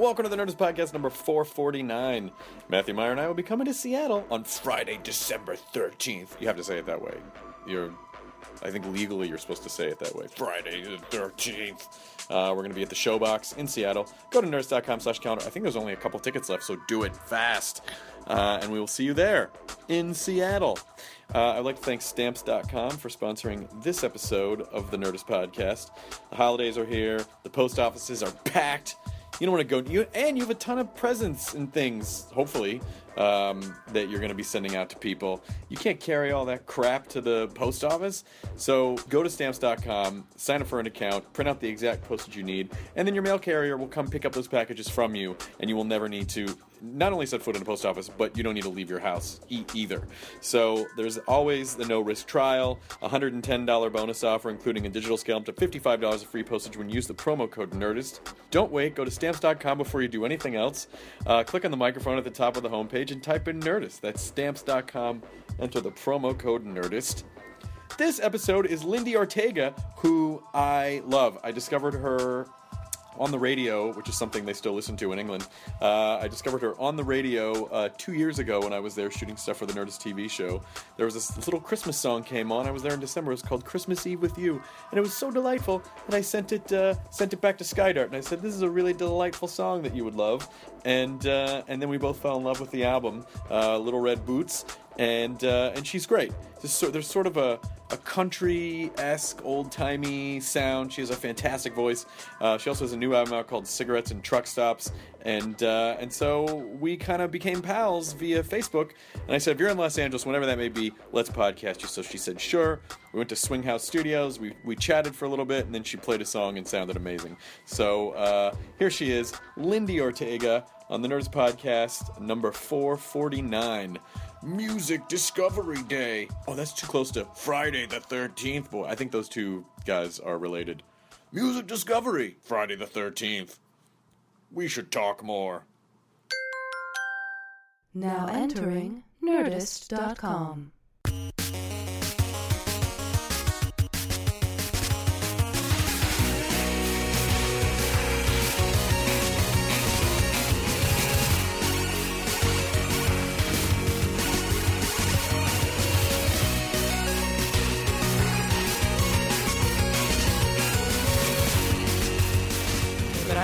Welcome to the Nerdist Podcast number 449. Matt Mira and I will be coming to Seattle on Friday, December 13th. You have to say it that way. You're, I think legally you're supposed to say it that way. Friday the 13th. Uh, we're going to be at the Showbox in Seattle. Go to nerdist.com slash calendar. I think there's only a couple tickets left, so do it fast. Uh, and we will see you there in Seattle. Uh, I'd like to thank Stamps.com for sponsoring this episode of the Nerdist Podcast. The holidays are here, the post offices are packed. You don't want to go, you, and you have a ton of presents and things, hopefully, um, that you're going to be sending out to people. You can't carry all that crap to the post office. So go to stamps.com, sign up for an account, print out the exact postage you need, and then your mail carrier will come pick up those packages from you, and you will never need to not only set foot in a post office, but you don't need to leave your house e- either. So there's always the no risk trial, $110 bonus offer, including a digital scale up to $55 of free postage when you use the promo code NERDIST. Don't wait, go to stamps.com before you do anything else. Uh, click on the microphone at the top of the homepage and type in NERDIST. That's stamps.com. Enter the promo code NERDIST. This episode is Lindi Ortega, who I love. I discovered her on the radio, which is something they still listen to in England. Uh, I discovered her on the radio uh, two years ago when I was there shooting stuff for the Nerdist TV show. There was this little Christmas song came on. I was there in December. It was called "Christmas Eve with You," and it was so delightful. And I sent it uh, sent it back to Skydart, and I said, "This is a really delightful song that you would love." And uh, and then we both fell in love with the album, uh, "Little Red Boots." And uh, and she's great. There's sort, there's sort of a, a country esque, old timey sound. She has a fantastic voice. Uh, she also has a new album out called Cigarettes and Truck Stops. And uh, and so we kind of became pals via Facebook. And I said, if you're in Los Angeles, whenever that may be, let's podcast you. So she said, sure. We went to Swing House Studios. We, we chatted for a little bit, and then she played a song and sounded amazing. So uh, here she is, Lindi Ortega on the Nerdist Podcast, number 449. Music Discovery Day. Oh, that's too close to Friday the 13th. Boy, I think those two guys are related. Music Discovery, Friday the 13th. We should talk more. Now entering Nerdist.com.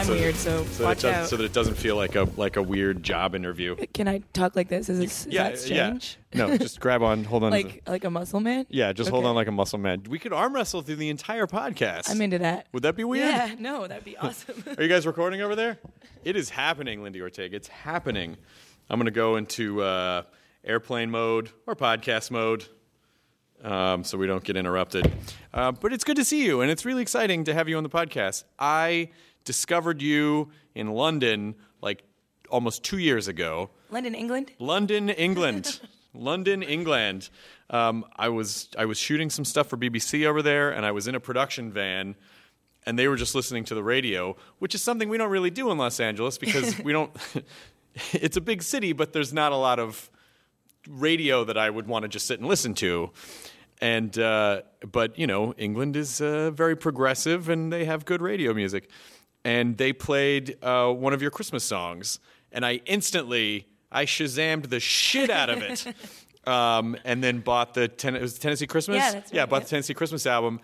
I'm weird, so, so watch that, out. so that it doesn't feel like a like a weird job interview. Can I talk like this? Is, this, is yeah, that strange? yeah. No, just grab on, hold on. to Like like a muscle man? yeah, just hold on like a muscle man. We could arm wrestle through the entire podcast. I'm into that. Would that be weird? Yeah, no, that'd be awesome. Are you guys recording over there? It is happening, Lindi Ortega. It's happening. I'm going to go into uh, airplane mode or podcast mode um, so we don't get interrupted. Uh, but it's good to see you, and it's really exciting to have you on the podcast. I discovered you in London like almost two years ago. London, England? London, England. London, England. Um, I was I was shooting some stuff for BBC over there, and I was in a production van, and they were just listening to the radio, which is something we don't really do in Los Angeles because we don't. it's a big city, but there's not a lot of radio that I would want to just sit and listen to. and uh, but you know England is uh, very progressive and they have good radio music, and they played uh, one of your Christmas songs, and I instantly I shazammed the shit out of it. Um, and then bought the ten- it was Tennessee Christmas. Yeah, that's yeah, bought the Tennessee Christmas album,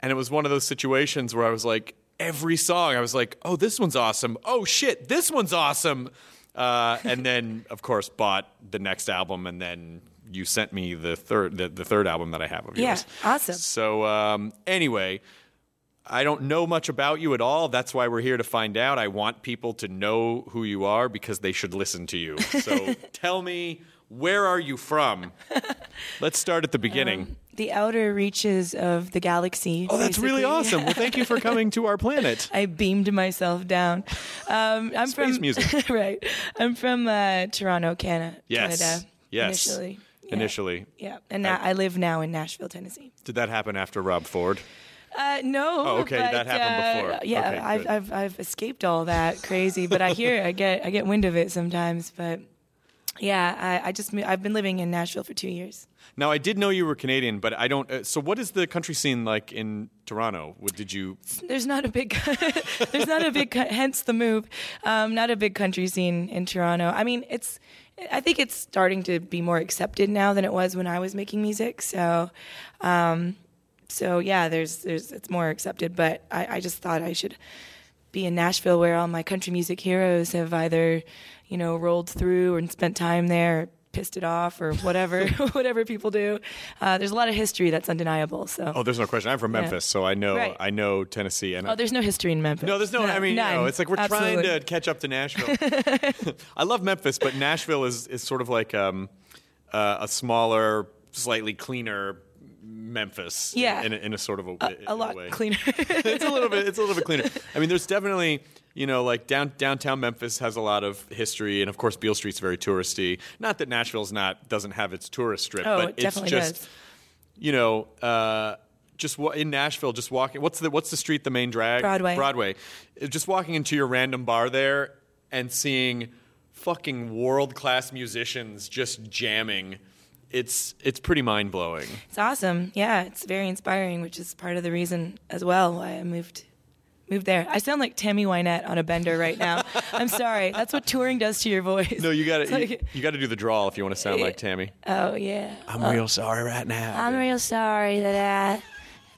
and it was one of those situations where I was like, every song, I was like, oh, this one's awesome. Oh shit, this one's awesome. Uh, and then, of course, bought the next album, and then you sent me the third the, the third album that I have of yours. Yeah, awesome. So um, anyway. I don't know much about you at all. That's why we're here to find out. I want people to know who you are because they should listen to you. So tell me, where are you from? Let's start at the beginning. The outer reaches of the galaxy. Oh, that's really awesome. Well, thank you for coming to our planet. I beamed myself down. Um, I'm Space from music. right. I'm from uh, Toronto, Canada. Yes. Canada. Yes. Initially. Yeah. Initially. Yeah, and now I live now in Nashville, Tennessee. Did that happen after Rob Ford? Uh, no. Oh, okay, but, that happened uh, before. Yeah, Okay, I've. I've I've escaped all that crazy, but I hear I get I get wind of it sometimes. But yeah, I, I just I've been living in Nashville for two years. Now, I did know you were Canadian, but I don't. Uh, so, what is the country scene like in Toronto? What did you? There's not a big there's not a big hence the move. Um, not a big country scene in Toronto. I mean, it's I think it's starting to be more accepted now than it was when I was making music. So. Um, so yeah, there's there's it's more accepted, but I, I just thought I should be in Nashville where all my country music heroes have either, you know, rolled through and spent time there, or pissed it off, or whatever whatever people do. Uh, there's a lot of history that's undeniable. So Oh, there's no question. I'm from Yeah. Memphis, so I know Right. I know Tennessee. And Oh, there's no history in Memphis. no, there's no. I mean, none. it's like we're Absolutely. trying to catch up to Nashville. I love Memphis, but Nashville is is sort of like um, uh, a smaller, slightly cleaner Memphis. Yeah. in a, in a sort of a, a, a lot way. cleaner. it's a little bit it's a little bit cleaner. I mean, there's definitely you know like down downtown Memphis has a lot of history, and of course Beale Street's very touristy. Not that Nashville's not doesn't have its tourist strip, Oh, but it it's just does. you know. Uh, just in Nashville, just walking. What's the what's the street? The main drag. Broadway. Broadway. Uh, Just walking into your random bar there and seeing fucking world class musicians just jamming. It's it's pretty mind blowing. It's awesome. Yeah, it's very inspiring, which is part of the reason as well why I moved moved there. I sound like Tammy Wynette on a bender right now. I'm sorry. That's what touring does to your voice. No, you got to like- you, you got to do the drawl if you want to sound like Tammy. Oh yeah. I'm real sorry right now. I'm real sorry that I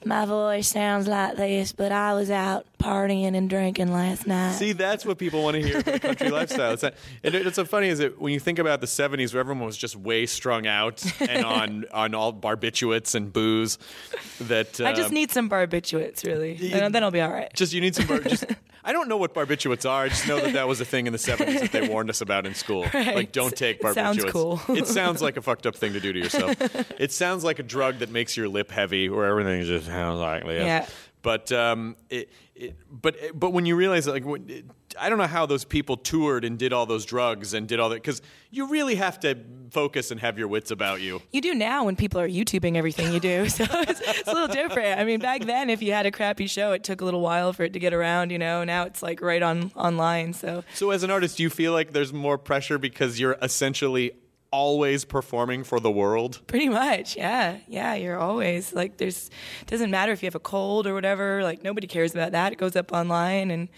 my voice sounds like this, but I was out partying and drinking last night. See, that's what people want to hear the country lifestyle. It's, not, and it- it's so funny is that when you think about the '70s, where everyone was just way strung out and on on all barbiturates and booze, that I just um, need some barbiturates, really. Then, then I'll be all right. just you need some. Bar- just I don't know what barbiturates are. I just know that that was a thing in the '70s that they warned us about in school. Like, don't take barbiturates. Sounds cool. it sounds like a fucked up thing to do to yourself. It sounds like a drug that makes your lip heavy, where everything just sounds like this. Yeah. But um, it, it, but but when you realize that, like, when, it, I don't know how those people toured and did all those drugs and did all that because you really have to focus and have your wits about you. You do now when people are YouTubing everything you do, so it's, it's a little different. I mean, back then, if you had a crappy show, it took a little while for it to get around. You know, now it's like right on online. So So, as an artist, do you feel like there's more pressure because you're essentially always performing for the world? pretty much, yeah, yeah. You're always like, there's doesn't matter if you have a cold or whatever. Like nobody cares about that. It goes up online and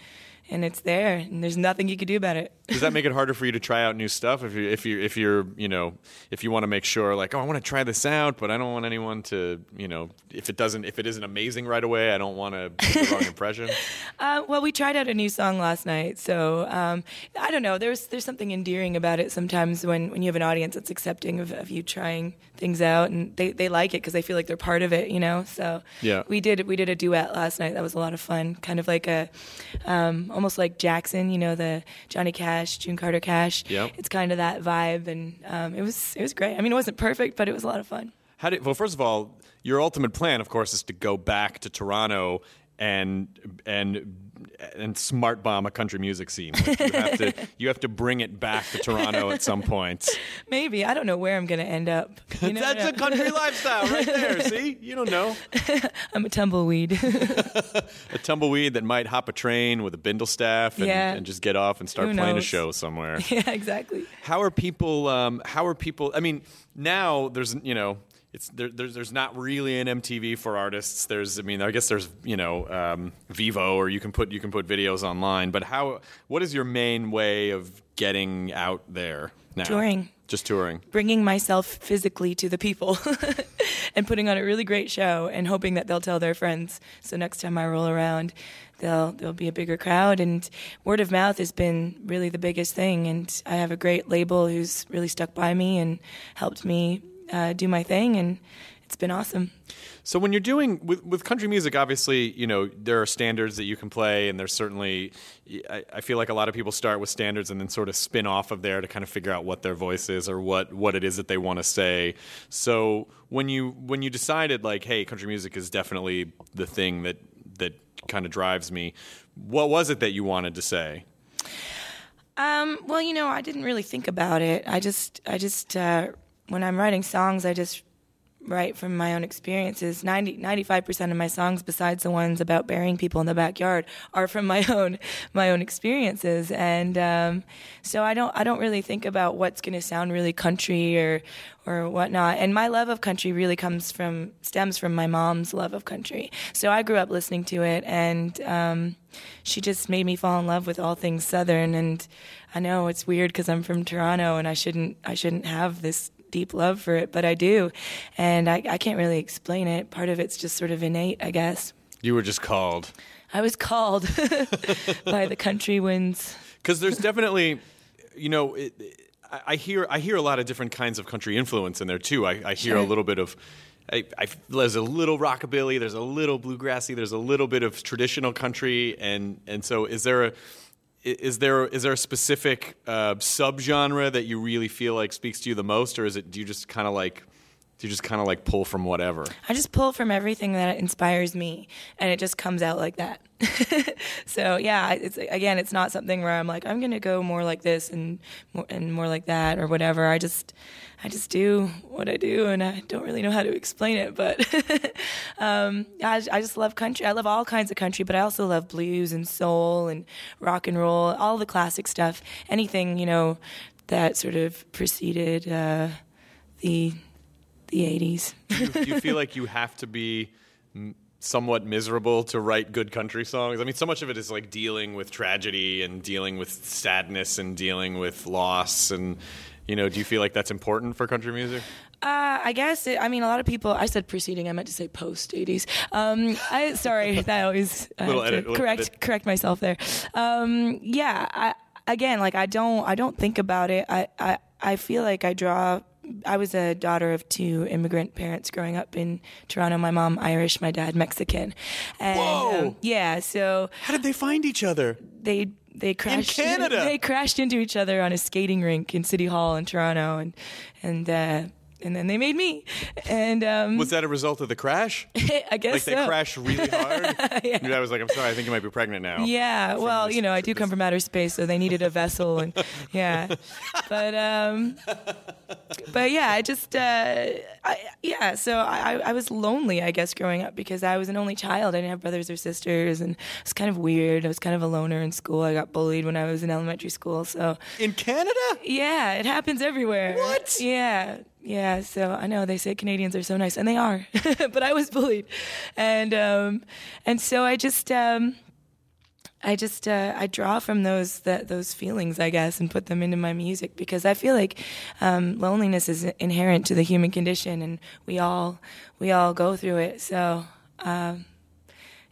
and it's there, and there's nothing you can do about it. Does that make it harder for you to try out new stuff if you if you if you're you know if you want to make sure like oh I want to try this out but I don't want anyone to you know if it doesn't if it isn't amazing right away I don't want to give the wrong impression. Uh, well, we tried out a new song last night, so um, I don't know. There's there's something endearing about it sometimes when, when you have an audience that's accepting of, of you trying things out, and they, they like it because they feel like they're part of it, you know. So Yeah. we did we did a duet last night. That was a lot of fun. Kind of like a um, almost like Jackson, you know, the Johnny Cash, June Carter Cash. Yep. It's kind of that vibe, and um, it was it was great. I mean, it wasn't perfect, but it was a lot of fun. How did well first of all your ultimate plan of course is to go back to Toronto and and and smart bomb a country music scene. Like, you have to you have to bring it back to Toronto at some point. Maybe I don't know where I'm going to end up. You never That's a country lifestyle right there. See, you don't know. I'm a tumbleweed. a tumbleweed that might hop a train with a bindle staff and, Yeah. and just get off and start Who playing a show somewhere. yeah, exactly. how are people? Um, how are people? I mean, now there's you know it's there, there's there's not really an MTV for artists. There's I mean I guess there's you know um, Vevo or you can put you can put videos online. But how what is your main way of getting out there now? Touring. Just touring. bringing myself physically to the people and putting on a really great show and hoping that they'll tell their friends. So next time I roll around, there'll there'll be a bigger crowd and word of mouth has been really the biggest thing and I have a great label who's really stuck by me and helped me uh, do my thing and it's been awesome. So when you're doing with with country music, obviously, you know there are standards that you can play, and there's certainly. I, I feel like a lot of people start with standards and then sort of spin off of there to kind of figure out what their voice is or what what it is that they want to say. So when you when you decided like, hey, country music is definitely the thing that that kind of drives me, what was it that you wanted to say? Um, well, you know, I didn't really think about it. I just, I just, uh, when I'm writing songs, I just write from my own experiences. 90, 95% of my songs, besides the ones about burying people in the backyard, are from my own, my own experiences. And, um, so I don't, I don't really think about what's going to sound really country or, or whatnot. And my love of country really comes from, stems from my mom's love of country. So I grew up listening to it and, um, she just made me fall in love with all things Southern. And I know it's weird because I'm from Toronto and I shouldn't, I shouldn't have this deep love for it, but I do. And I, I can't really explain it. Part of it's just sort of innate, I guess. You were just called. I was called by the country winds. because there's definitely you know it, I, I hear I hear a lot of different kinds of country influence in there too. I, I hear a little bit of. I, I, there's a little rockabilly, there's a little bluegrassy, there's a little bit of traditional country, and and so is there a is there is there a specific uh, subgenre that you really feel like speaks to you the most, or is it do you just kind of like do you just kind of like pull from whatever? I just pull from everything that inspires me, and it just comes out like that. so yeah, it's again, it's not something where I'm like, I'm gonna go more like this and more, and more like that or whatever. I just, I just do what I do, and I don't really know how to explain it. But um, I, I just love country. I love all kinds of country, but I also love blues and soul and rock and roll, all the classic stuff. Anything you know that sort of preceded uh, the the 80s. do you feel like you have to be somewhat miserable to write good country songs? I mean, so much of it is like dealing with tragedy and dealing with sadness and dealing with loss and you know, do you feel like that's important for country music? Uh, I guess. It, I mean, a lot of people. I said preceding. I meant to say post '80s. Um, I sorry. That always I Little have edit, little correct edit. correct myself there. Um, yeah. I, again, like I don't I don't think about it. I, I I feel like I draw. I was a daughter of two immigrant parents growing up in Toronto. My mom Irish, my dad Mexican. And, Whoa. um, yeah. So How did they find each other? they they crashed Canada? they crashed into each other on a skating rink in City Hall in Toronto and and uh, and then they made me and um, Was that a result of the crash? I guess Like they crashed really hard? yeah. I was like, I'm sorry, I think you might be pregnant now. Yeah, well, this- you know, I do come from outer space, so they needed a vessel, and yeah, but um, but yeah, I just uh, I, yeah, so I, I was lonely, I guess, growing up because I was an only child. I didn't have brothers or sisters, and it was kind of weird. I was kind of a loner in school. I got bullied when I was in elementary school, so In Canada? yeah, it happens everywhere. What? Yeah. Yeah, so I know they say Canadians are so nice, and they are, but I was bullied, and um, and so I just um, I just uh, I draw from those that those feelings, I guess, and put them into my music because I feel like um, loneliness is inherent to the human condition, and we all we all go through it. So um,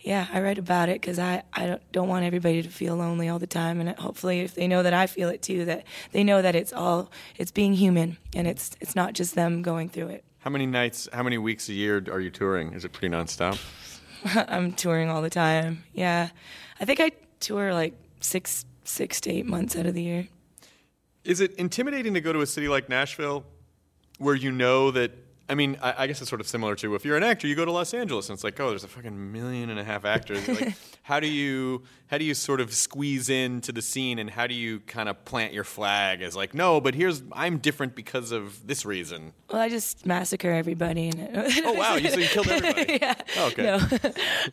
yeah, I write about it because I, I don't, don't want everybody to feel lonely all the time, and hopefully, if they know that I feel it too, that they know that it's all it's being human, and it's it's not just them going through it. How many nights, how many weeks a year are you touring? Is it pretty nonstop? I'm touring all the time. Yeah, I think I tour like six six to eight months out of the year. Is it intimidating to go to a city like Nashville where you know that? I mean, I, I guess it's sort of similar to if you're an actor, you go to Los Angeles and it's like, oh, there's a fucking million and a half actors. like, how do you how do you sort of squeeze into the scene and how do you kind of plant your flag as like, no, but here's I'm different because of this reason. Well, I just massacre everybody. And Oh wow, you so you killed everybody. yeah. Oh, okay. No,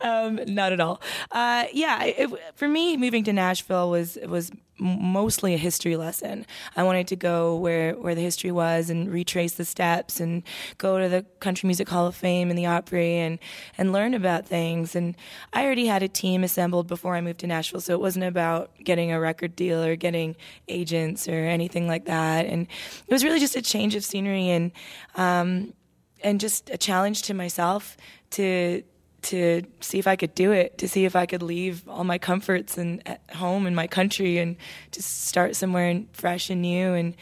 um, not at all. Uh, yeah, it, for me, moving to Nashville was was mostly a history lesson. I wanted to go where where the history was and retrace the steps and go go to the Country Music Hall of Fame and the Opry and and learn about things. And I already had a team assembled before I moved to Nashville, so it wasn't about getting a record deal or getting agents or anything like that. And it was really just a change of scenery and um, and just a challenge to myself to to see if I could do it, to see if I could leave all my comforts and at home in my country and just start somewhere fresh and new and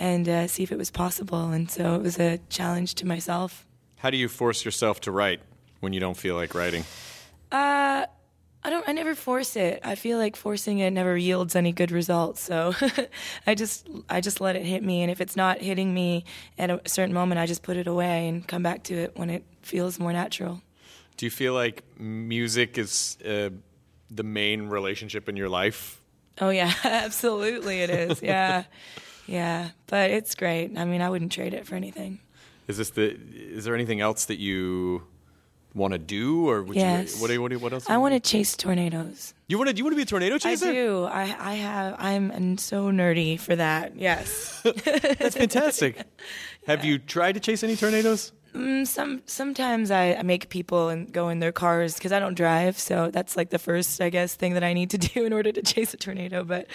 and uh, see if it was possible. And so it was a challenge to myself. How do you force yourself to write when you don't feel like writing? Uh, I don't. I never force it. I feel like forcing it never yields any good results. So I just, I just let it hit me. And if it's not hitting me at a certain moment, I just put it away and come back to it when it feels more natural. Do you feel like music is uh, the main relationship in your life? Oh yeah, absolutely it is. Yeah. Yeah, but it's great. I mean, I wouldn't trade it for anything. Is this the? Is there anything else that you want to do, or would Yes. you? What, do you- what, you- what else? I want to chase tornadoes. You want to? You want to be a tornado chaser? I do. I I have. I'm, I'm so nerdy for that. Yes. That's fantastic. Have you tried to chase any tornadoes? Mm, Some sometimes I, I make people and go in their cars because I don't drive, so that's like the first, I guess, thing that I need to do in order to chase a tornado. But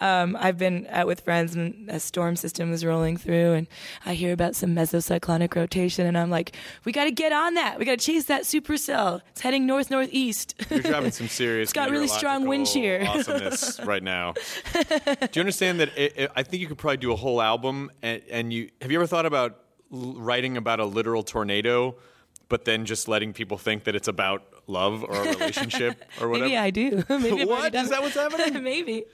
um, I've been out with friends and a storm system is rolling through, and I hear about some mesocyclonic rotation, and I'm like, we got to get on that. We got to chase that supercell. It's heading north northeast. You're driving some serious. It's got really strong wind shear. Awesomeness right now. Do you understand that? It, it, I think you could probably do a whole album. And, and you have you ever thought about writing about a literal tornado, but then just letting people think that it's about love or a relationship or whatever? Maybe I do. Maybe What? Is that what's happening? Maybe.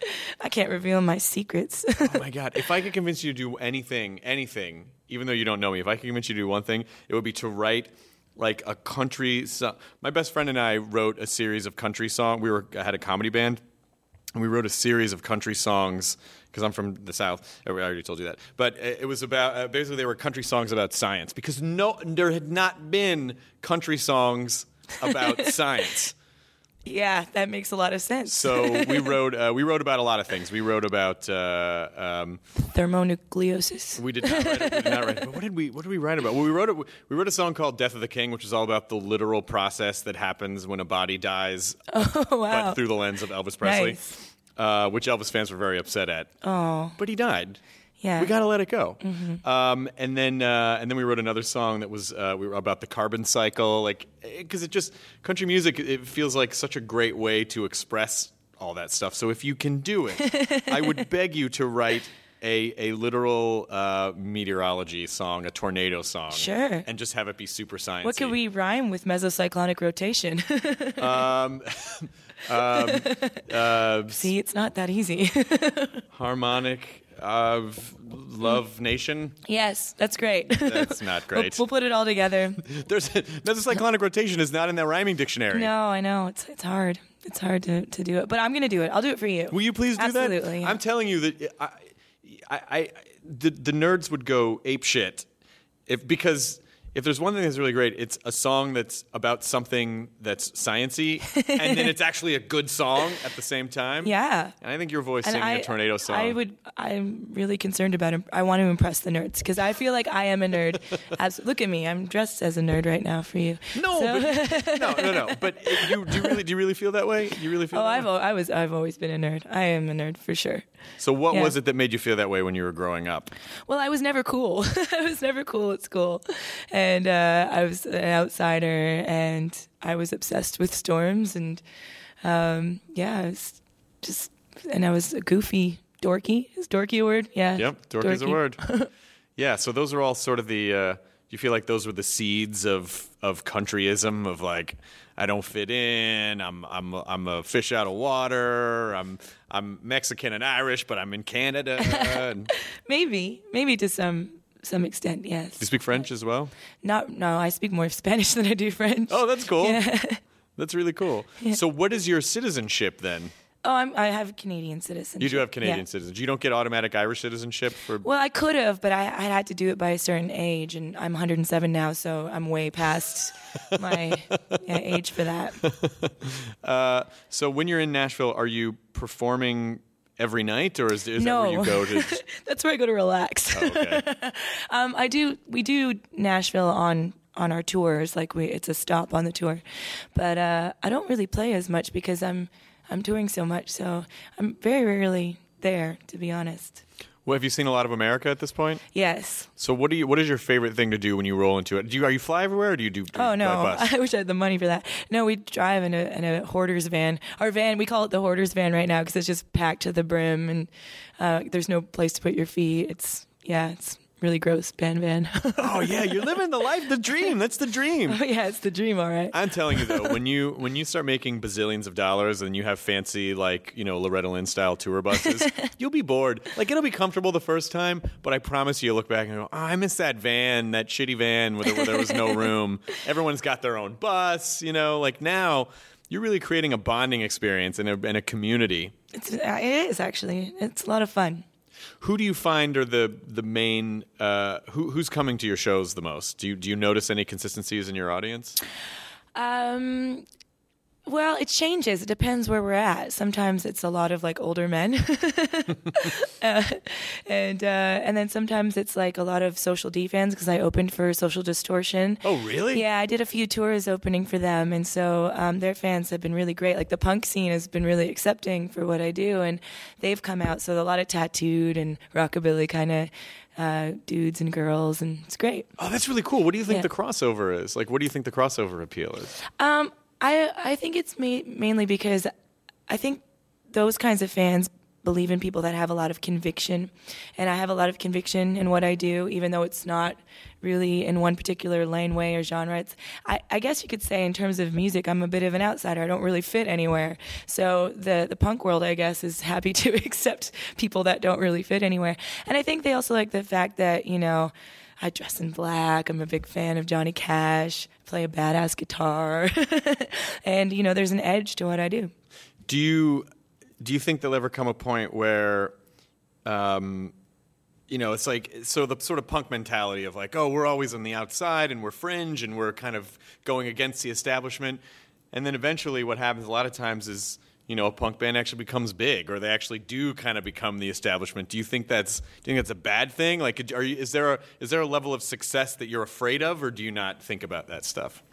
I can't reveal my secrets. oh my god! If I could convince you to do anything, anything, even though you don't know me, if I could convince you to do one thing, it would be to write like a country. So- my best friend and I wrote a series of country song. We were I had a comedy band, and we wrote a series of country songs because I'm from the South. I already told you that. But it was about uh, basically they were country songs about science because no, there had not been country songs about science. yeah, that makes a lot of sense. So we wrote uh, we wrote about a lot of things. We wrote about. Uh, um, Thermonucleosis. We did not write it. We did not write it. But what did we what did we write about? Well, we wrote it. We wrote a song called "Death of the King," which is all about the literal process that happens when a body dies, Oh wow. but through the lens of Elvis Presley, Nice. Uh, which Elvis fans were very upset at. Oh, but he died. Yeah. We gotta let it go. Um, and then uh, and then we wrote another song that was uh, we were about the carbon cycle, like because it just country music. It feels like such a great way to express all that stuff. So if you can do it, I would beg you to write. A, a literal uh, meteorology song, a tornado song, Sure. and just have it be super science. What could we rhyme with mesocyclonic rotation? Um, uh, See, it's not that easy. harmonic of Love Nation? yes, that's great. That's not We'll, great. we'll put it all together. There's mesocyclonic rotation is not in that rhyming dictionary. No, I know it's it's hard. It's hard to, to do it, but I'm gonna do it. I'll do it for you. Will you please do that? Absolutely. I'm telling you that I, I, I the, the nerds would go ape shit if because if there's one thing that's really great, it's a song that's about something that's sciency, and then it's actually a good song at the same time. Yeah. And I think your voice And singing I, a tornado song. I would. I'm really concerned about. Im- I want to impress the nerds because I feel like I am a nerd. As, look at me. I'm dressed as a nerd right now for you. no, So- but, no, no, no. But you, do you really do you really feel that way? You really feel? oh, that I've I was. I've always been a nerd. I am a nerd for sure. So what yeah. was it that made you feel that way when you were growing up? Well, I was never cool. I was never cool at school, and uh, I was an outsider, and I was obsessed with storms, and um, yeah, was just, and I was a goofy, dorky. Is dorky a word? Yeah. Yep, dorky's a word. yeah, so those are all sort of the. Uh, you feel like those were the seeds of of countryism of like I don't fit in. I'm I'm I'm a fish out of water. I'm I'm Mexican and Irish, but I'm in Canada. and, Maybe, maybe to some some extent, yes. do you speak French as well? Not, no, I speak more Spanish than I do French. Oh, that's cool. Yeah. That's really cool. So, what is your citizenship then? Oh, I'm, I have Canadian citizenship. You do have Canadian Yeah. citizenship. You don't get automatic Irish citizenship for. Well, I could have, but I, I had to do it by a certain age, and I'm 107 now, so I'm way past my yeah, age for that. Uh, so, when you're in Nashville, are you performing every night, or is, is no, that where you go to? that's where I go to relax. Oh, okay. um, I do. We do Nashville on on our tours. Like we, it's a stop on the tour, but uh, I don't really play as much because I'm I'm touring so much. So I'm very rarely there, to be honest. Well, have you seen a lot of America at this point? Yes. So what do you? What is your favorite thing to do when you roll into it? Do you are you fly everywhere, or do you do? Oh no! I wish I had the money for that. No, we drive in a in a hoarder's van. Our van, we call it the hoarder's van right now because it's just packed to the brim, and uh, there's no place to put your feet. It's yeah, it's really gross van van. oh yeah, you're living the life, the dream. That's the dream. oh yeah, it's the dream, all right. I'm telling you though, when you when you start making bazillions of dollars and you have fancy like you know Loretta Lynn style tour buses, you'll be bored. Like it'll be comfortable the first time, but I promise you, you'll look back and go, oh, I miss that van, that shitty van where there, where there was no room. Everyone's got their own bus, you know. Like now, you're really creating a bonding experience and a, and a community. It's, uh, it is actually. It's a lot of fun. Who do you find are the the main? Uh, who, who's coming to your shows the most? Do you do you notice any consistencies in your audience? Um, well, it changes. It depends where we're at. Sometimes it's a lot of like older men, uh, and uh, and then sometimes it's like a lot of Social D fans because I opened for Social Distortion. Oh, really? Yeah, I did a few tours opening for them, and so um, their fans have been really great. Like the punk scene has been really accepting for what I do, and they've come out. So a lot of tattooed and rockabilly kind of uh, dudes and girls, and it's great. Oh, that's really cool. What do you think Yeah. the crossover is? Like, what do you think the crossover appeal is? Um, I I think it's ma- mainly because I think those kinds of fans believe in people that have a lot of conviction, and I have a lot of conviction in what I do, even though it's not really in one particular lane way or genre. It's I, I guess you could say in terms of music, I'm a bit of an outsider. I don't really fit anywhere. So the the punk world, I guess, is happy to accept people that don't really fit anywhere, and I think they also like the fact that you know. I dress in black. I'm a big fan of Johnny Cash. I Play a badass guitar, and you know, there's an edge to what I do. Do you do you think there'll ever come a point where, um, you know, it's like so the sort of punk mentality of like, oh, we're always on the outside and we're fringe and we're kind of going against the establishment, and then eventually what happens a lot of times is. You know, a punk band actually becomes big, or they actually do kind of become the establishment. Do you think that's do you think that's a bad thing? Like, are you, is there a is there a level of success that you're afraid of, or do you not think about that stuff?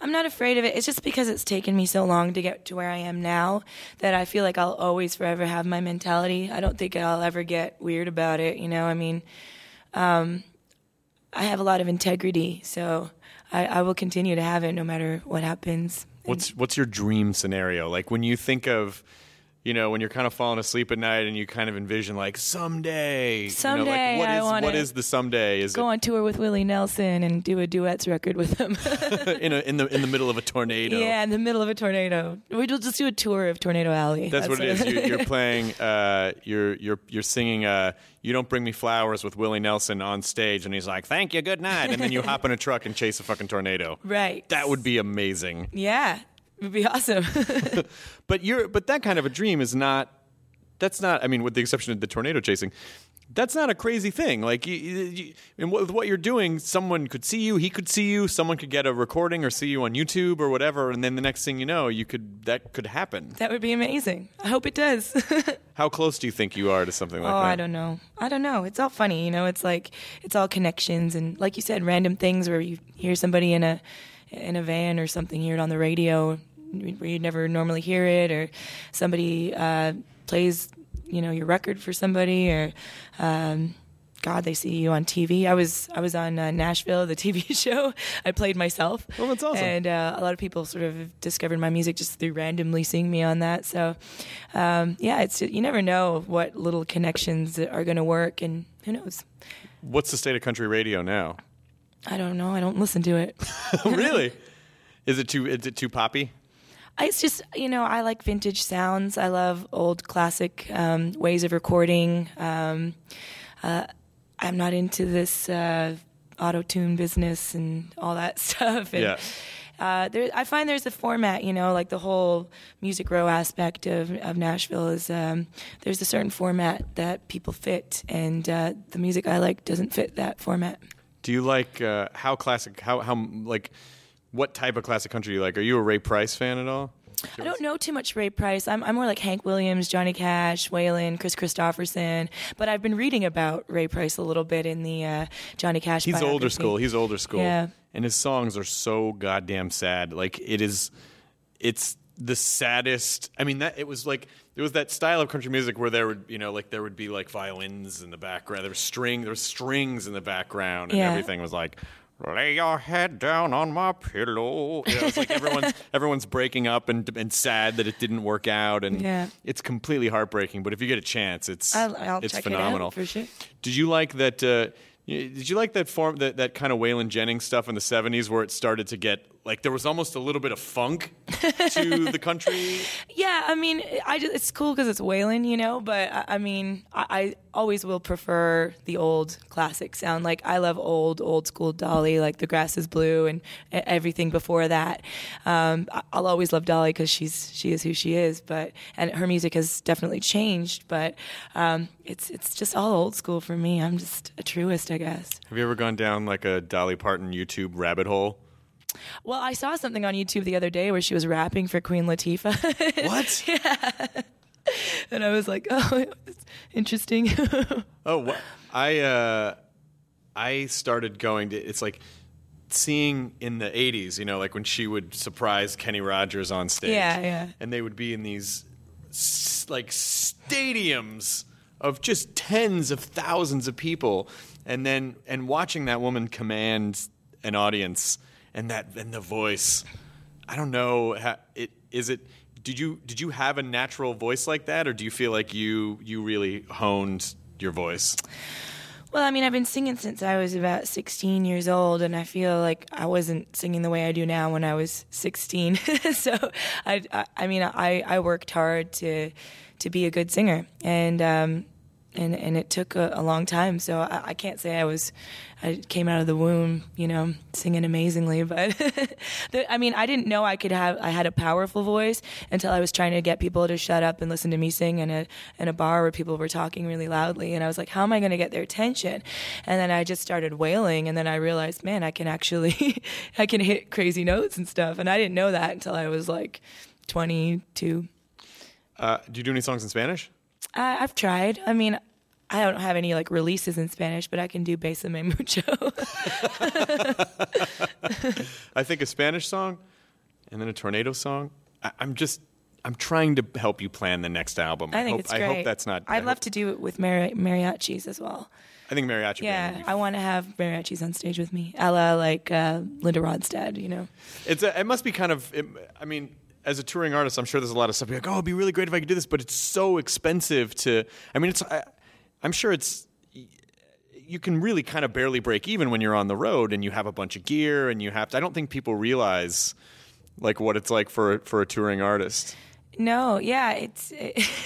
I'm not afraid of it. It's just because it's taken me so long to get to where I am now that I feel like I'll always forever have my mentality. I don't think I'll ever get weird about it. You know, I mean, um, I have a lot of integrity, so I, I will continue to have it no matter what happens. What's what's your dream scenario? Like when you think of, you know, when you're kind of falling asleep at night and you kind of envision like someday, you know, like, Someday what I is what is the someday? Is Go on tour with Willie Nelson and do a duets record with him. in a, in the in the middle of a tornado? yeah, in the middle of a tornado. We'll just do a tour of Tornado Alley. That's, what it is. You, you're playing. Uh, you're you're you're singing. Uh, you don't bring me flowers with Willie Nelson on stage, and he's like, "Thank you, good night," and then you hop in a truck and chase a fucking tornado. right. That would be amazing. Yeah, it would be awesome. But you're but that kind of a dream is not. That's not. I mean, with the exception of the tornado chasing, that's not a crazy thing. Like, you, you, and with what you're doing, someone could see you. He could see you. Someone could get a recording or see you on YouTube or whatever, and then the next thing you know, you could that could happen. that would be amazing. I hope it does. How close do you think you are to something like oh, that? I don't know. I don't know. It's all funny, you know. It's like it's all connections and, like you said, random things where you hear somebody in a in a van or something, hear it on the radio where you'd never normally hear it, or somebody uh, plays, you know, your record for somebody, or um, God, they see you on TV. I was I was on uh, Nashville, the TV show. I played myself. Oh, that's awesome. And uh, a lot of people sort of discovered my music just through randomly seeing me on that. So, um, yeah, it's you never know what little connections are going to work, and who knows. What's the state of country radio now? I don't know. I don't listen to it. really? Is it too is it too poppy? I- It's just you know I like vintage sounds. I love old classic um, ways of recording. Um, uh, I'm not into this uh, auto tune business and all that stuff. And, Yeah. Uh, there, I find there's a format, you know, like the whole music row aspect of, of Nashville is um, there's a certain format that people fit, and uh, the music I like doesn't fit that format. Do you like uh, how classic? How how like what type of classic country do you like? Are you a Ray Price fan at all? I don't know too much Ray Price. I'm, I'm more like Hank Williams, Johnny Cash, Waylon, Kris Kristofferson. But I've been reading about Ray Price a little bit in the uh, Johnny Cash. He's older school. He's older school. Yeah. And his songs are so goddamn sad. Like it is it's the saddest I mean that it was like there was that style of country music where there would you know, like there would be like violins in the background. There was string there was strings in the background and Yeah. everything was like Lay your head down on my pillow. You know, it's like everyone's everyone's breaking up and and sad that it didn't work out, and Yeah. it's completely heartbreaking. But if you get a chance, it's I'll, I'll it's check phenomenal it out for sure. did you like that? Uh, did you like that form that, that kind of Waylon Jennings stuff in the '70s, where it started to get like there was almost a little bit of funk to the country? Yeah, I mean, I just, it's cool because it's Waylon, you know. But I, I mean, I, I always will prefer the old classic sound. Like I love old, old school Dolly, like "The Grass Is Blue" and everything before that. Um, I'll always love Dolly because she's she is who she is. But and her music has definitely changed. But um, it's it's just all old school for me. I'm just a truist, I guess. Have you ever gone down like a Dolly Parton YouTube rabbit hole? Well, I saw something on YouTube the other day where she was rapping for Queen Latifah. What? yeah. and I was like, oh, it's interesting. Oh, wha- I uh, I started going to. It's like seeing in the '80s, you know, like when she would surprise Kenny Rogers on stage. Yeah, yeah. And they would be in these s- like stadiums of just tens of thousands of people, and then and watching that woman command an audience and that and the voice. I don't know. It is it. Did you did you have a natural voice like that, or do you feel like you you really honed your voice? well, I mean, I've been singing since I was about 16 years old, and I feel like I wasn't singing the way I do now when I was 16. so, I, I, I mean, I, I worked hard to to be a good singer, and um, and and it took a, a long time. So I, I can't say I was, I came out of the womb, you know, singing amazingly. But the, I mean, I didn't know I could have, I had a powerful voice until I was trying to get people to shut up and listen to me sing in a in a bar where people were talking really loudly, and I was like, how am I going to get their attention? And then I just started wailing, and then I realized, man, I can actually, I can hit crazy notes and stuff, and I didn't know that until I was like 22. Uh, do you do any songs in Spanish? I, I've tried. I mean, I don't have any like releases in Spanish, but I can do Besame Mucho. I think a Spanish song, and then a tornado song. I, I'm just I'm trying to help you plan the next album. I think hope, it's I great. hope that's not. I I'd love hope- to do it with mari- mariachis as well. I think mariachi. Yeah, I want to have mariachis on stage with me, a la like uh, Linda Ronstadt. You know. It's a, it must be kind of. It, I mean, as a touring artist, I'm sure there's a lot of stuff. You're like, oh, it'd be really great if I could do this, but it's so expensive to. I mean, it's. I, I'm sure it's. You can really kind of barely break even when you're on the road and you have a bunch of gear and you have to. I don't think people realize, like, what it's like for for a touring artist. No, yeah, it's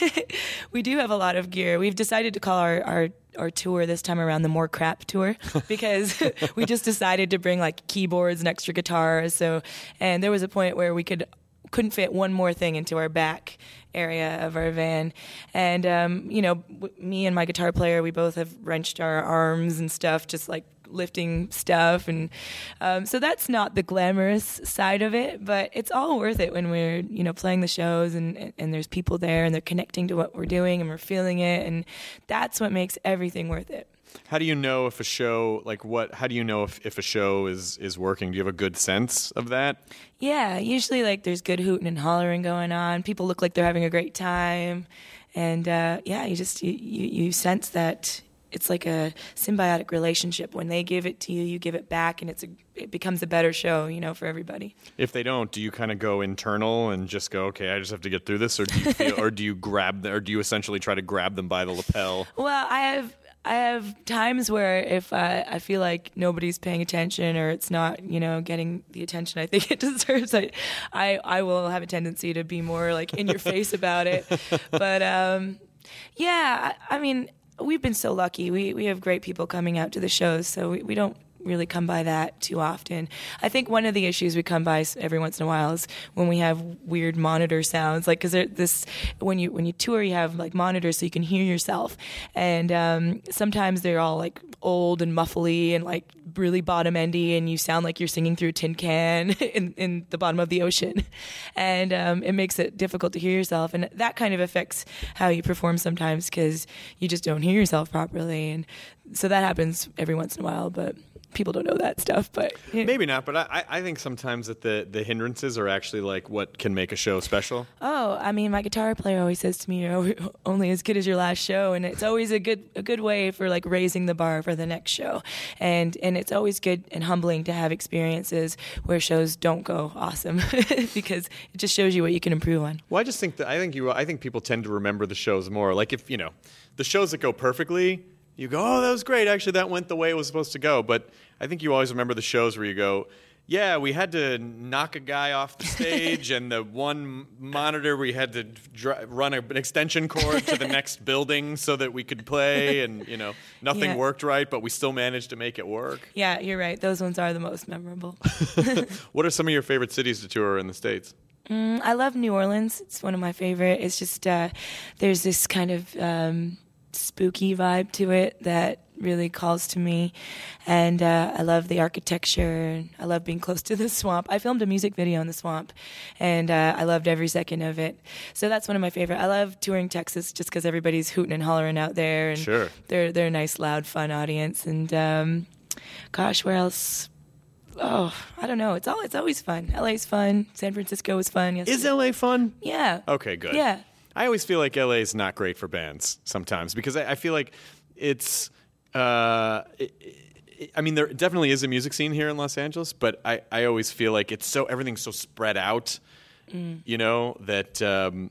we do have a lot of gear. We've decided to call our our our tour this time around the more crap tour because we just decided to bring like keyboards and extra guitars. So, and there was a point where we could couldn't fit one more thing into our back area of our van, and um, you know, w- me and my guitar player, we both have wrenched our arms and stuff, just like lifting stuff. And um, so that's not the glamorous side of it but it's all worth it when we're you know playing the shows and, and there's people there and they're connecting to what we're doing and we're feeling it. And that's what makes everything worth it How do you know if a show like what? How do you know if, if a show is is working? Do you have a good sense of that? yeah usually like there's good hooting and hollering going on people look like they're having a great time and uh, yeah you just you, you, you sense that it's like a symbiotic relationship when they give it to you you give it back and it's a, it becomes a better show you know for everybody If they don't, do you kind of go internal and just go, okay, I just have to get through this, or do you feel, or do you grab, the, or do you essentially try to grab them by the lapel? Well, I have I have times where if I, I feel like nobody's paying attention or it's not you know getting the attention I think it deserves, I I, I will have a tendency to be more like in your face about it. But um, yeah, I, I mean we've been so lucky. We we have great people coming out to the shows, so we, we don't really come by that too often. I think one of the issues we come by every once in a while is when we have weird monitor sounds, like because this when you when you tour, you have like monitors so you can hear yourself, and um, sometimes they're all like old and muffly and like really bottom endy, and you sound like you're singing through a tin can in in the bottom of the ocean, and um, it makes it difficult to hear yourself, and that kind of affects how you perform sometimes because you just don't hear yourself properly, and so that happens every once in a while, but people don't know that stuff. But Maybe not, but I, I think sometimes that the, the hindrances are actually like what can make a show special. Oh, I mean, my guitar player always says to me, "You're only as good as your last show," and it's always a good a good way for like raising the bar for the next show, and and it's always good and humbling to have experiences where shows don't go awesome because it just shows you what you can improve on. Well, I just think that I think you I think people tend to remember the shows more. Like if you know the shows that go perfectly, you go, "Oh, that was great. Actually, that went the way it was supposed to go." But I think you always remember the shows where you go, "Yeah, we had to knock a guy off the stage, and the one monitor we had to dr- run a, an extension cord to the next building so that we could play, and you know nothing Yeah. worked right, but we still managed to make it work." Yeah, you're right. Those ones are the most memorable. What are some of your favorite cities to tour in the states? I love New Orleans. It's one of my favorite. It's just uh, there's this kind of um, spooky vibe to it that really calls to me, and uh, I love the architecture. I love being close to the swamp. I filmed a music video in the swamp, and uh, I loved every second of it. So that's one of my favorite. I love touring Texas just because everybody's hooting and hollering out there, and Sure. they're they're a nice, loud, fun audience. And um, gosh, where else? Oh, I don't know. It's all it's always fun. LA's fun. San Francisco was fun. Is. LA fun? Yeah. Okay, good. Yeah. I always feel like LA is not great for bands sometimes because I, I feel like it's. Uh, it, it, I mean, there definitely is a music scene here in Los Angeles, but I, I always feel like it's so everything's so spread out, you know, that um,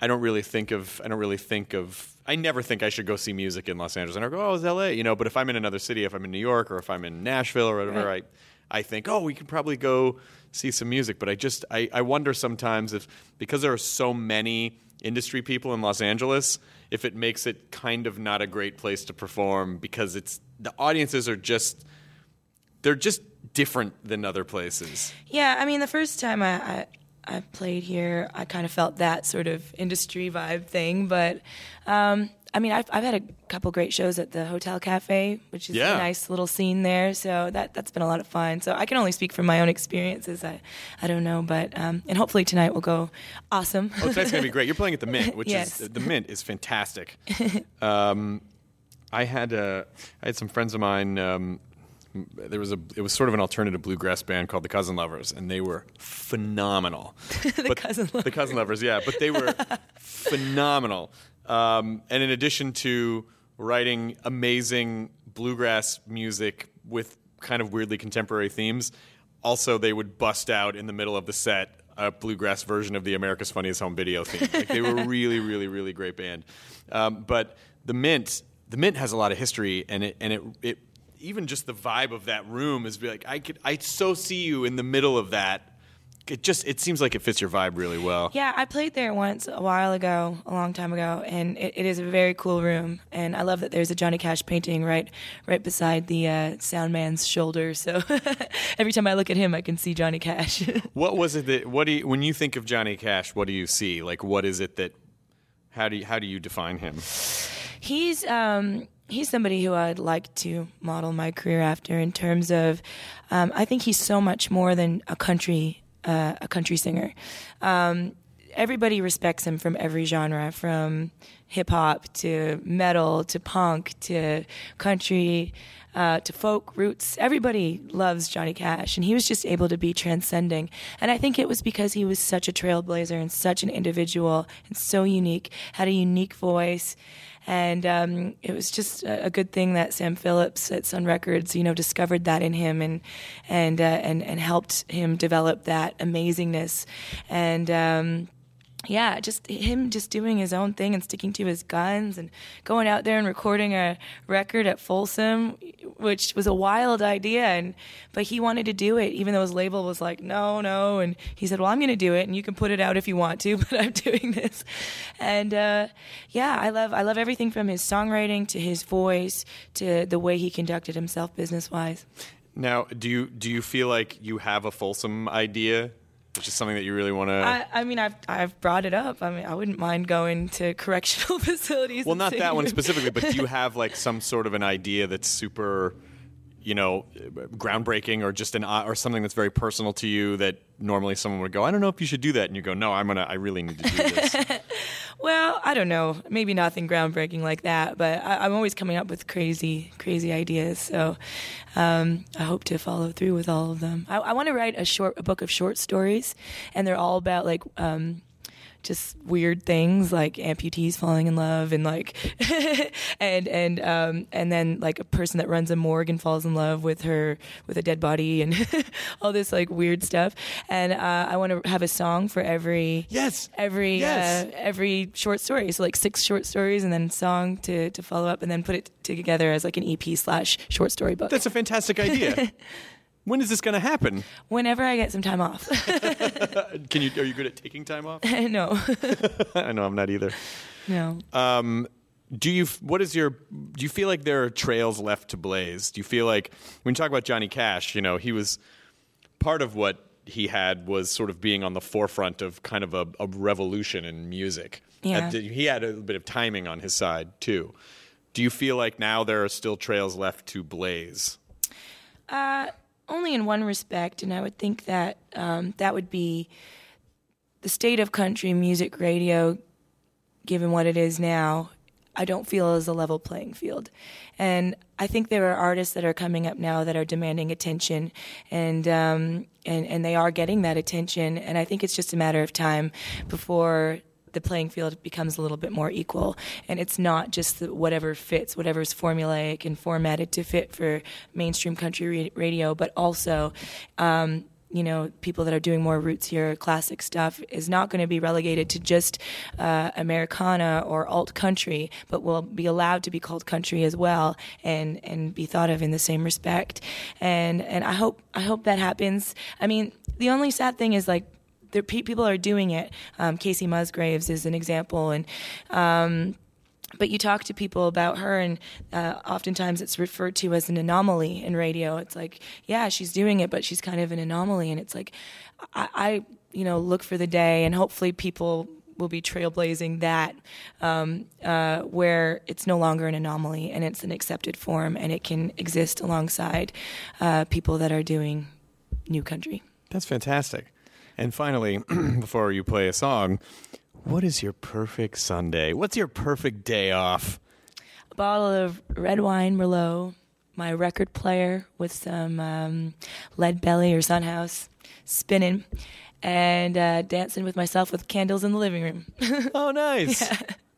I don't really think of. I don't really think of. I never think I should go see music in Los Angeles, and I go, "Oh, it's LA," you know. But if I'm in another city, if I'm in New York or if I'm in Nashville or whatever, Right. I I think, oh, we could probably go see some music. But I just, I, I wonder sometimes if, because there are so many industry people in Los Angeles, if it makes it kind of not a great place to perform because it's, the audiences are just, they're just different than other places. Yeah, I mean, the first time I, I I played here, I kind of felt that sort of industry vibe thing. But um, I mean, I've I've had a couple great shows at the Hotel Cafe, which is Yeah. a nice little scene there. So that that's been a lot of fun. So I can only speak from my own experiences. I I don't know, but um, and hopefully tonight will go awesome. Oh, tonight's gonna be great. You're playing at the Mint, which Yes. is the Mint is fantastic. Um, I had uh, I had some friends of mine. Um, there was a it was sort of an alternative bluegrass band called the Cousin Lovers, and they were phenomenal. the Cousin Lovers, The Cousin Lovers, yeah, but they were phenomenal. Um, and in addition to writing amazing bluegrass music with kind of weirdly contemporary themes, also they would bust out in the middle of the set a bluegrass version of the America's Funniest Home Video theme. Like they were really, really, really great band. Um, but the Mint, the Mint has a lot of history, and it and it it even just the vibe of that room is be like I could I so see you in the middle of that. It just it seems like it fits your vibe really well. Yeah, I played there once a while ago, a long time ago, and it, it is a very cool room. And I love that there's a Johnny Cash painting right, right beside the uh, sound man's shoulder. So every time I look at him, I can see Johnny Cash. What was it that what do you when you think of Johnny Cash? What do you see? Like what is it that how do you, how do you define him? he's um, he's somebody who I'd like to model my career after in terms of um, I think he's so much more than a country uh, a country singer. Um, everybody respects him from every genre, from hip hop to metal to punk to country. Uh, to folk roots, everybody loves Johnny Cash, and he was just able to be transcending. And I think it was because he was such a trailblazer and such an individual and so unique, had a unique voice, and um, it was just a, a good thing that Sam Phillips at Sun Records, you know, discovered that in him and and uh, and and helped him develop that amazingness, and. Um, yeah, just him just doing his own thing and sticking to his guns and going out there and recording a record at Folsom, which was a wild idea. And but he wanted to do it, even though his label was like, no, no. And he said, well, I'm going to do it, and you can put it out if you want to, but I'm doing this. And uh, yeah, I love I love everything from his songwriting to his voice to the way he conducted himself business wise. Now, do you do you feel like you have a Folsom idea, which is something that you really want to? I, I mean, I've I've brought it up. I mean, I wouldn't mind going to correctional facilities. Well, not that one specifically, but do you have like some sort of an idea that's super, you know, groundbreaking, or just an or something that's very personal to you that normally someone would go, I don't know if you should do that, and you go, No, I'm gonna, I really need to do this. Well, I don't know. Maybe nothing groundbreaking like that, but I, I'm always coming up with crazy, crazy ideas. So um, I hope to follow through with all of them. I, I want to write a short, a book of short stories, and they're all about like. Um, just weird things like amputees falling in love and like and and um and then like a person that runs a morgue and falls in love with her with a dead body and all this like weird stuff and uh, I want to have a song for every Yes. every Yes. uh, every short story so like six short stories and then song to to follow up and then put it together as like an EP slash short story book That's a fantastic idea. when is this going to happen? whenever I get some time off Can you? Are you good at taking time off? no I know I'm not either. no Um, do you? What is your? Do you feel like there are trails left to blaze? Do you feel like when you talk about Johnny Cash, you know, he was part of what he had was sort of being on the forefront of kind of a, a revolution in music. Yeah. At he had a bit of timing on his side too. Do you feel like now there are still trails left to blaze? Only in one respect, and I would think that um, that would be the state of country music radio, given what it is now. I don't feel is a level playing field, and I think there are artists that are coming up now that are demanding attention, and um, and and they are getting that attention, and I think it's just a matter of time before the playing field becomes a little bit more equal. And it's not just the, whatever fits whatever's formulaic and formatted to fit for mainstream country ra- radio but also um, you know people that are doing more roots here classic stuff is not going to be relegated to just uh, americana or alt country but will be allowed to be called country as well and and be thought of in the same respect. And and i hope i hope that happens. I mean the only sad thing is like there, people are doing it. Um, Kacey Musgraves is an example, and um, but you talk to people about her, and uh, oftentimes it's referred to as an anomaly in radio. It's like, yeah, she's doing it, but she's kind of an anomaly, and it's like, I, I you know, look for the day, and hopefully people will be trailblazing that um, uh, where it's no longer an anomaly and it's an accepted form and it can exist alongside uh, people that are doing new country. That's fantastic. And finally, before you play a song, what is your perfect Sunday? What's your perfect day off? a bottle of red wine Merlot, my record player with some um, Lead Belly or Son House, spinning, and uh, dancing with myself with candles in the living room. Oh, nice.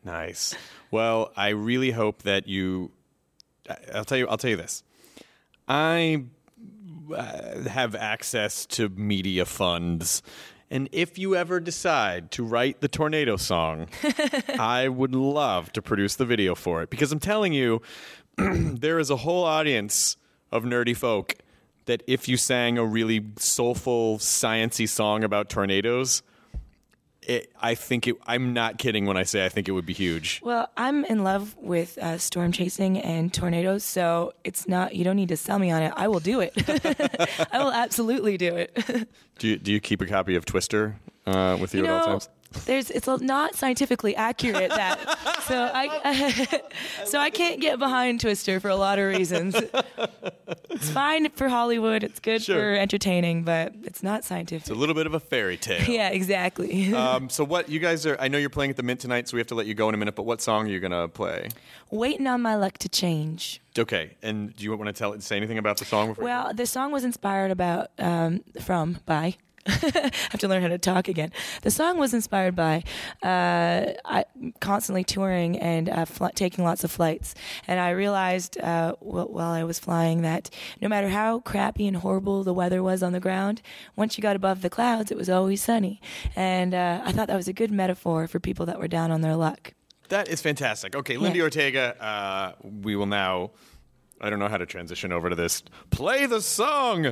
Nice. Well, I really hope that you. I'll tell you. I'll tell you this. I Uh, have access to media funds, and if you ever decide to write the tornado song, I would love to produce the video for it because I'm telling you, there is a whole audience of nerdy folk that if you sang a really soulful, sciency song about tornadoes. It, I think it. I'm not kidding when I say I think it would be huge. well, I'm in love with uh, storm chasing and tornadoes, so it's not. You don't need to sell me on it. I will do it. I will absolutely do it. Do you, do you keep a copy of Twister uh, with you, you at all times? There's it's not scientifically accurate that so I so I can't get behind Twister for a lot of reasons. It's fine for Hollywood. It's good Sure. for entertaining, but it's not scientific. It's a little bit of a fairy tale. yeah, exactly. Um, so what you guys are? I know you're playing at the Mint tonight, so we have to let you go in a minute. But what song are you gonna play? Waiting on my luck to change. Okay, and do you want to tell say anything about the song? Before Well, the song was inspired about um, from by. I have to learn how to talk again. The song was inspired by uh, I, constantly touring and uh, fl- taking lots of flights, and I realized uh, wh- while I was flying that no matter how crappy and horrible the weather was on the ground, once you got above the clouds, it was always sunny, and uh, I thought that was a good metaphor for people that were down on their luck. that is fantastic. Okay, Lindi Yeah. Ortega. Uh, we will now. I don't know how to transition over to this. Play the song.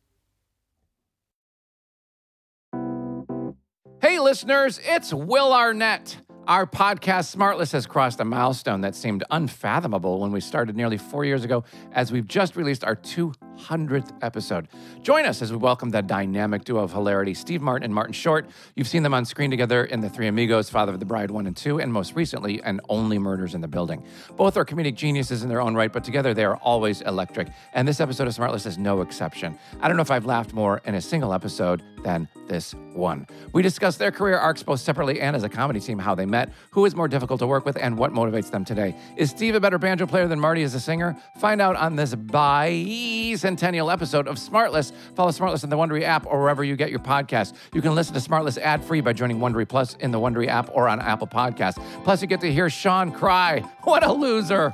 Hey, listeners, it's Will Arnett. Our podcast, Smartless, has crossed a milestone that seemed unfathomable when we started nearly four years ago, as we've just released our 200th episode. Join us as we welcome the dynamic duo of hilarity, Steve Martin and Martin Short. You've seen them on screen together in The Three Amigos, Father of the Bride 1 and 2, and most recently, and Only Murders in the Building. Both are comedic geniuses in their own right, but together they are always electric. And this episode of Smartless is no exception. I don't know if I've laughed more in a single episode than this one. We discuss their career arcs both separately and as a comedy team, how they met, who is more difficult to work with, and what motivates them today. Is Steve a better banjo player than Marty as a singer? Find out on this bicentennial episode of Smartless. Follow Smartless in the Wondery app or wherever you get your podcasts. You can listen to Smartless ad free by joining Wondery Plus in the Wondery app or on Apple Podcasts. Plus, you get to hear Sean cry. What a loser!